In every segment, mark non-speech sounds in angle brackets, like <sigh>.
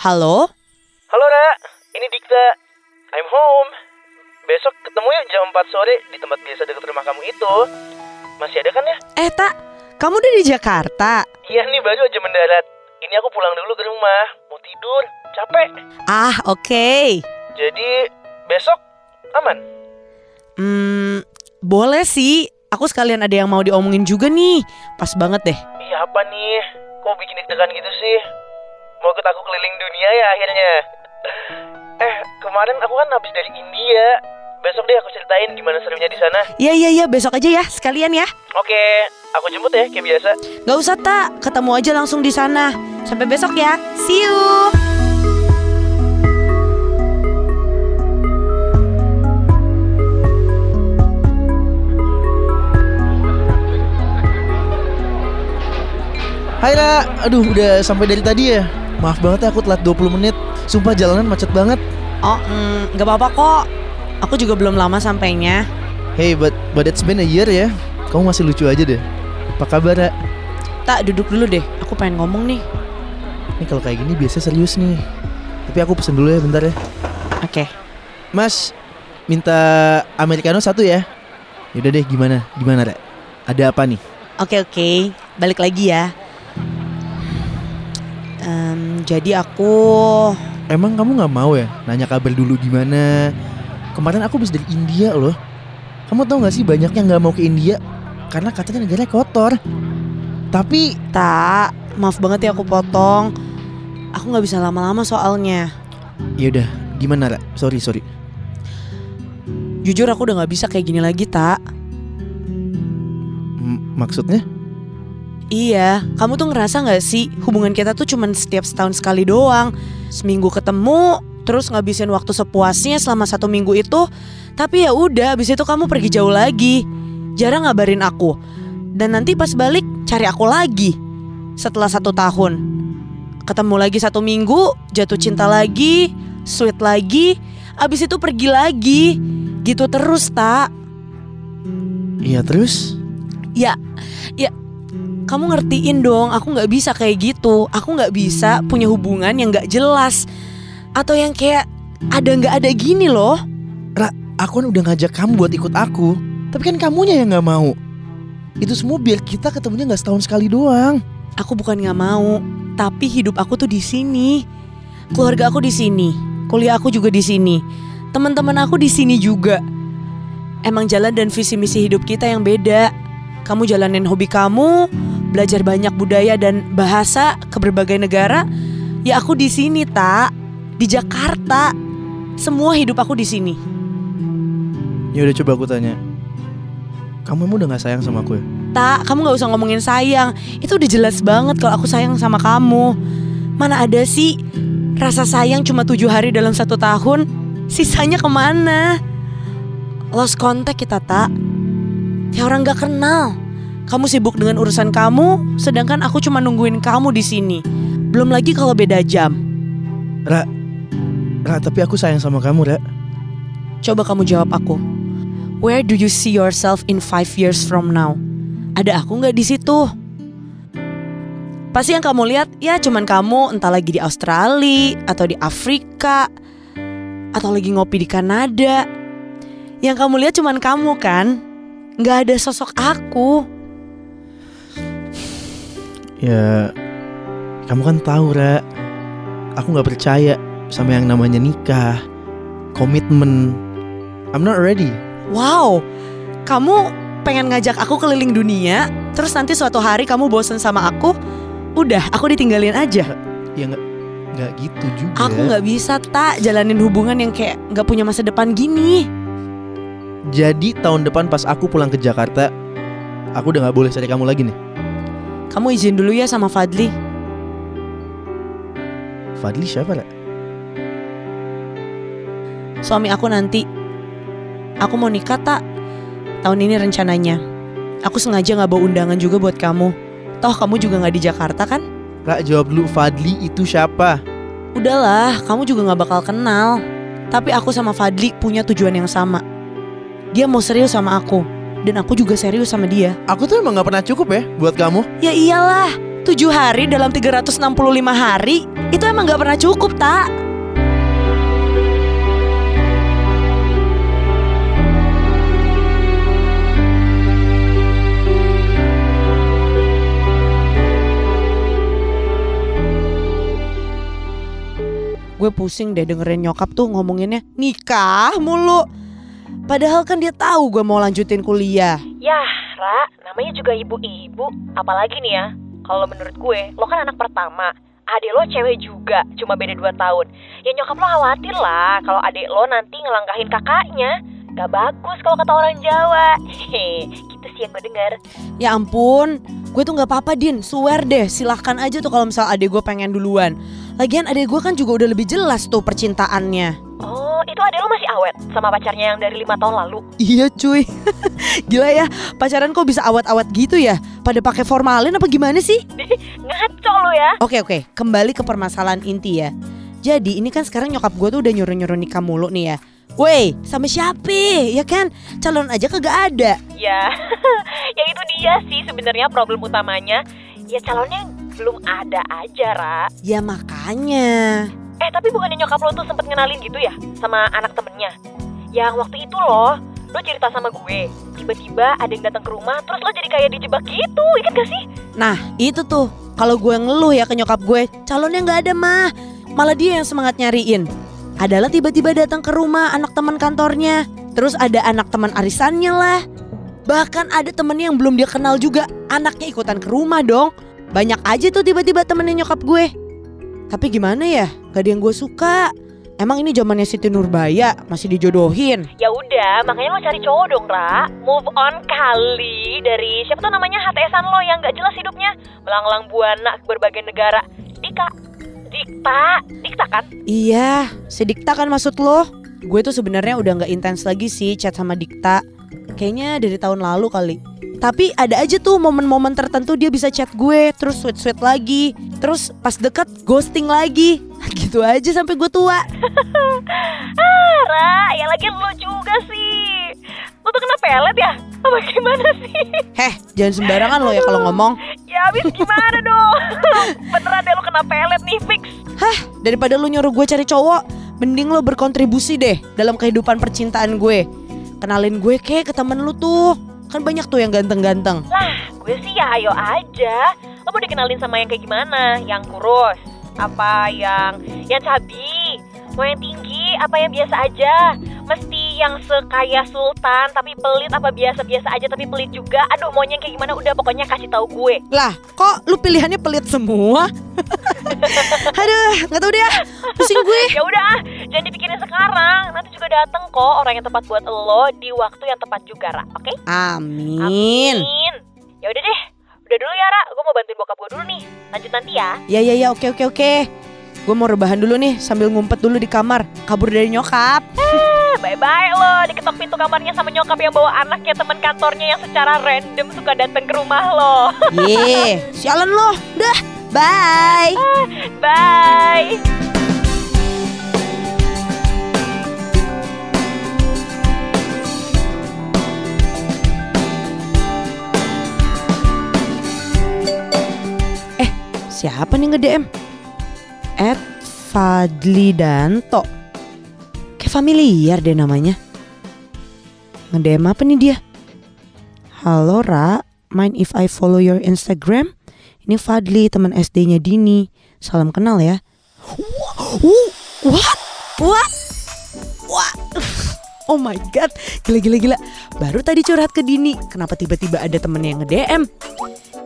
Halo? Halo Ra, ini Dikta. I'm home. Besok ketemu yuk jam 4 sore di tempat biasa dekat rumah kamu itu. Masih ada kan ya? Eh tak, kamu udah di Jakarta? Iya nih baru aja mendarat. Ini aku pulang dulu ke rumah. Mau tidur, capek. Ah oke. Jadi besok aman? Hmm, boleh sih. Aku sekalian ada yang mau diomongin juga nih. Pas banget deh. Iya apa nih? Kok bikin deg-degan gitu sih? Mau ikut aku keliling dunia ya akhirnya? Eh, kemarin aku kan habis dari India. Besok deh aku ceritain gimana serunya di sana. Iya iya iya besok aja ya sekalian ya. Oke, aku jemput ya kayak biasa. Gak usah tak, ketemu aja langsung di sana. Sampai besok ya. See you. Hai Ra, aduh udah sampai dari tadi ya Maaf banget ya aku telat 20 menit Sumpah jalanan macet banget Oh, mm, gak apa-apa kok. Aku juga belum lama sampainya. Hey, but, but it's been a year ya Kamu masih lucu aja deh Apa kabar Ra? Tak duduk dulu deh. Aku pengen ngomong nih. Ini kalau kayak gini biasa serius nih Tapi aku pesen dulu ya bentar ya Oke. Mas, minta Americano satu ya Yaudah deh gimana? Gimana Ra? Ada apa nih? Oke oke. Balik lagi ya. Em, jadi aku Emang kamu nggak mau ya nanya kabar dulu gimana? Kemarin aku habis dari India loh. Kamu tau gak sih banyak yang nggak mau ke India karena katanya negaranya kotor. Tapi tak. Maaf banget ya aku potong. Aku nggak bisa lama-lama soalnya. ya udah gimana Ra? Sorry sorry. Jujur aku udah nggak bisa kayak gini lagi tak. M- maksudnya? Iya, kamu tuh ngerasa nggak sih hubungan kita tuh cuman setiap setahun sekali doang. Seminggu ketemu, terus ngabisin waktu sepuasnya selama satu minggu itu. Tapi ya udah, abis itu kamu pergi jauh lagi. Jarang ngabarin aku. Dan nanti pas balik cari aku lagi. Setelah satu tahun. Ketemu lagi satu minggu, jatuh cinta lagi, sweet lagi. Abis itu pergi lagi. Gitu terus, tak? Iya terus? Ya, ya kamu ngertiin dong, aku nggak bisa kayak gitu. Aku nggak bisa punya hubungan yang nggak jelas atau yang kayak ada nggak ada gini loh. Ra, aku kan udah ngajak kamu buat ikut aku. Tapi kan kamunya yang nggak mau. Itu semua biar kita ketemunya nggak setahun sekali doang. Aku bukan nggak mau, tapi hidup aku tuh di sini. Keluarga aku di sini, kuliah aku juga di sini. Teman-teman aku di sini juga. Emang jalan dan visi misi hidup kita yang beda. Kamu jalanin hobi kamu, belajar banyak budaya dan bahasa ke berbagai negara. Ya aku di sini, tak di Jakarta. Semua hidup aku di sini. Ya udah coba aku tanya. Kamu emang udah nggak sayang sama aku ya? Tak, kamu nggak usah ngomongin sayang. Itu udah jelas banget kalau aku sayang sama kamu. Mana ada sih rasa sayang cuma tujuh hari dalam satu tahun? Sisanya ke mana? Lost contact kita tak? Kayak orang gak kenal. Kamu sibuk dengan urusan kamu, sedangkan aku cuma nungguin kamu di sini. Belum lagi kalau beda jam. Ra, Ra, tapi aku sayang sama kamu, Ra. Coba kamu jawab aku. Where do you see yourself in five years from now? Ada aku nggak di situ? Pasti yang kamu lihat ya cuman kamu entah lagi di Australia atau di Afrika atau lagi ngopi di Kanada. Yang kamu lihat cuman kamu kan? Nggak ada sosok aku. Ya, kamu kan tahu, Ra. Aku nggak percaya sama yang namanya nikah, komitmen. I'm not ready. Wow, kamu pengen ngajak aku keliling dunia, terus nanti suatu hari kamu bosen sama aku, udah aku ditinggalin aja. Ya nggak nggak gitu juga. Aku nggak bisa tak jalanin hubungan yang kayak nggak punya masa depan gini. Jadi tahun depan pas aku pulang ke Jakarta, aku udah nggak boleh cari kamu lagi nih. Kamu izin dulu ya sama Fadli. Fadli siapa, Ra? Suami aku nanti. Aku mau nikah tak? Tahun ini rencananya. Aku sengaja nggak bawa undangan juga buat kamu. Toh kamu juga nggak di Jakarta kan? Ra, jawab dulu Fadli itu siapa? Udahlah, kamu juga nggak bakal kenal. Tapi aku sama Fadli punya tujuan yang sama. Dia mau serius sama aku. Dan aku juga serius sama dia. Aku tuh emang nggak pernah cukup ya buat kamu. Ya iyalah, 7 hari dalam 365 hari Itu emang gak pernah cukup, tak? Gue pusing deh dengerin nyokap tuh ngomonginnya nikah mulu. Padahal kan dia tahu gue mau lanjutin kuliah. Yah, Ra, namanya juga ibu-ibu. Apalagi nih ya, kalau menurut gue, lo kan anak pertama. Adik lo cewek juga, cuma beda 2 tahun. Ya nyokap lo khawatir lah kalau adik lo nanti ngelangkahin kakaknya. Gak bagus kalau kata orang Jawa. Hehe, gitu sih yang gue dengar. Ya ampun, gue tuh nggak apa-apa Din, swear deh, silahkan aja tuh kalau misal adik gue pengen duluan. Lagian adik gue kan juga udah lebih jelas tuh percintaannya. Oh, itu adik lo masih awet sama pacarnya yang dari lima tahun lalu. Iya cuy, <laughs> gila ya pacaran kok bisa awet-awet gitu ya? Pada pakai formalin apa gimana sih? <laughs> Ngaco lo ya. Oke oke, kembali ke permasalahan inti ya. Jadi ini kan sekarang nyokap gue tuh udah nyuruh-nyuruh nikah mulu nih ya. Woi, sama siapa? Ya kan, calon aja kagak ada. Ya, <laughs> ya itu dia sih sebenarnya problem utamanya. Ya calonnya belum ada aja, Ra. Ya makanya. Eh tapi bukannya nyokap lo tuh sempet ngenalin gitu ya sama anak temennya? Yang waktu itu loh, lo cerita sama gue. Tiba-tiba ada yang datang ke rumah, terus lo jadi kayak dijebak gitu, ingat gak sih? Nah itu tuh, kalau gue ngeluh ya ke nyokap gue, calonnya nggak ada mah. Malah dia yang semangat nyariin. Adalah tiba-tiba datang ke rumah anak teman kantornya. Terus ada anak teman arisannya lah. Bahkan ada temennya yang belum dia kenal juga, anaknya ikutan ke rumah dong. Banyak aja tuh tiba-tiba temennya nyokap gue. Tapi gimana ya, gak ada yang gue suka. Emang ini zamannya Siti Nurbaya masih dijodohin. Ya udah, makanya lo cari cowok dong, Ra. Move on kali dari siapa tuh namanya HTSan lo yang gak jelas hidupnya. Melanglang buana ke berbagai negara. Dika. Dikta, Dikta kan? Iya, si Dikta kan maksud lo? Gue tuh sebenarnya udah nggak intens lagi sih chat sama Dikta. Kayaknya dari tahun lalu kali. Tapi ada aja tuh momen-momen tertentu dia bisa chat gue, terus sweet-sweet lagi, terus pas deket ghosting lagi. <laughs> Gitu aja sampai gue tua. <laughs> ah, Ra, ya lagi lo juga sih. Lo tuh kena pelet ya? Apa gimana sih? <laughs> Heh, jangan sembarangan lo ya kalau ngomong. Ya habis gimana dong? Beneran deh lo kena pelet nih fix. Hah, daripada lu nyuruh gue cari cowok, mending lo berkontribusi deh dalam kehidupan percintaan gue. Kenalin gue ke ke temen lu tuh. Kan banyak tuh yang ganteng-ganteng. Lah, gue sih ya ayo aja. Lo mau dikenalin sama yang kayak gimana? Yang kurus? Apa yang yang cabi? Mau yang tinggi? Apa yang biasa aja? Mesti yang sekaya sultan tapi pelit apa biasa-biasa aja tapi pelit juga? Aduh, maunya yang kayak gimana? Udah pokoknya kasih tahu gue. Lah, kok lu pilihannya pelit semua? <laughs> Aduh, nggak tahu deh. ah. Pusing gue. Ya udah, ah, jangan dipikirin sekarang. Nanti dateng kok orang yang tepat buat lo di waktu yang tepat juga, Ra. Oke? Amin. Amin. Ya udah deh. Udah dulu ya, Ra. Gue mau bantuin bokap gue dulu nih. Lanjut nanti ya. Ya ya ya, oke oke oke. Gue mau rebahan dulu nih sambil ngumpet dulu di kamar, kabur dari nyokap. Eh, Bye-bye lo. Diketok pintu kamarnya sama nyokap yang bawa anaknya teman kantornya yang secara random suka datang ke rumah lo. Ye, sialan lo. Dah, bye. Bye. Siapa nih nge-DM? At Fadli Danto. Kayak familiar deh namanya. Nge-DM apa nih dia? Halo Ra, mind if I follow your Instagram? Ini Fadli, teman SD-nya Dini. Salam kenal ya. What? What? What? Oh my god, gila gila gila. Baru tadi curhat ke Dini, kenapa tiba-tiba ada temen yang nge-DM?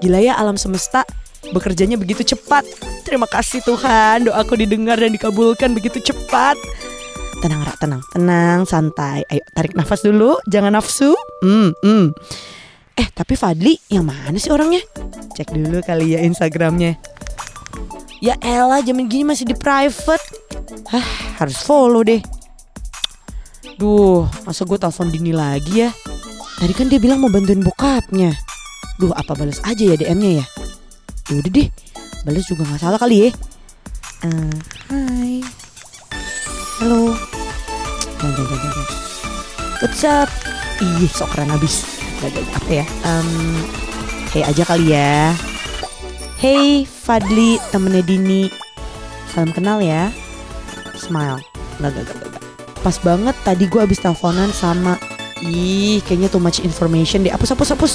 Gila ya alam semesta, bekerjanya begitu cepat. Terima kasih Tuhan, doaku didengar dan dikabulkan begitu cepat. Tenang Ra, tenang, tenang, santai. Ayo tarik nafas dulu, jangan nafsu. Hmm, hmm. Eh tapi Fadli yang mana sih orangnya? Cek dulu kali ya Instagramnya. Ya elah jaman gini masih di private. Hah harus follow deh. Duh masa gue telepon Dini lagi ya? Tadi kan dia bilang mau bantuin bokapnya. Duh apa balas aja ya DM-nya ya? Udah deh, balas juga nggak salah kali ya. Eh, hai, halo. Jangan, jangan, jangan. What's up? Ih, sok keren abis. Gak, gak, apa ya? Um, hey aja kali ya. Hey, Fadli, temennya Dini. Salam kenal ya. Smile. Enggak, enggak, enggak, enggak. Pas banget tadi gue abis teleponan sama Ih, kayaknya too much information deh. Hapus, hapus, hapus.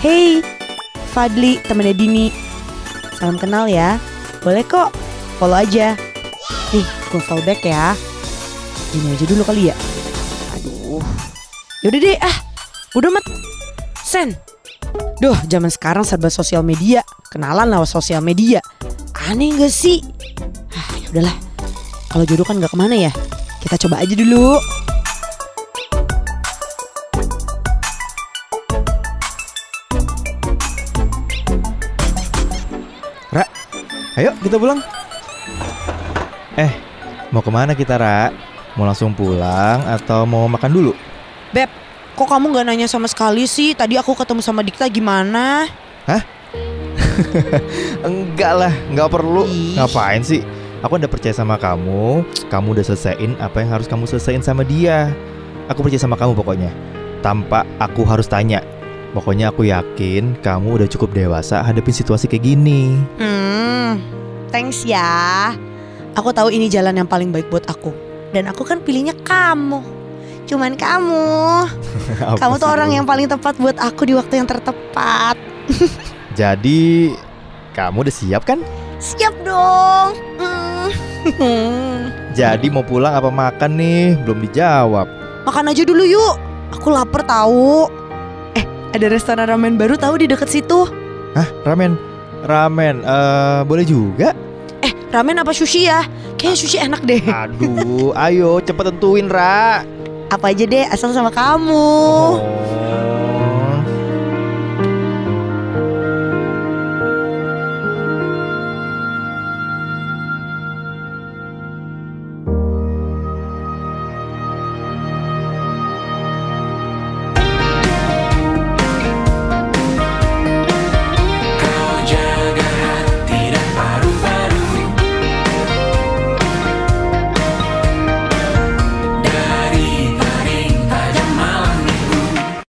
Hey, Fadli, temennya Dini. Salam kenal ya. Boleh kok, follow aja. Nih, gue follow back ya. Gini aja dulu kali ya. Aduh. Yaudah deh, ah. Udah mat. Sen. Duh, zaman sekarang serba sosial media. Kenalan lewat sosial media. Aneh gak sih? Ah, ya udahlah. Kalau jodoh kan gak ke mana ya. Kita coba aja dulu. Ayo kita pulang. Eh, mau ke mana kita Ra? Mau langsung pulang atau mau makan dulu? Beb, kok kamu gak nanya sama sekali sih? Tadi aku ketemu sama Dikta gimana? <laughs> Enggak lah, nggak perlu. Ih. Ngapain sih? Aku udah percaya sama kamu. Kamu udah selesaiin apa yang harus kamu selesaiin sama dia. Aku percaya sama kamu pokoknya. Tanpa aku harus tanya. Pokoknya aku yakin kamu udah cukup dewasa hadapin situasi kayak gini. Hmm, thanks ya. Aku tahu ini jalan yang paling baik buat aku. Dan aku kan pilihnya kamu. Cuman kamu. <laughs> Kamu tuh orang yang paling tepat buat aku di waktu yang tertepat. <laughs> Jadi kamu udah siap kan? Siap dong. Hmm. <laughs> Jadi mau pulang apa makan nih? Belum dijawab. Makan aja dulu yuk. Aku lapar tahu. Ada restoran ramen baru tahu di deket situ. Hah, ramen? Ramen, eh boleh juga? Eh, ramen apa sushi ya? Kayaknya sushi enak deh. Aduh, ayo cepet tentuin, Ra. Apa aja deh, asal sama kamu. Oh,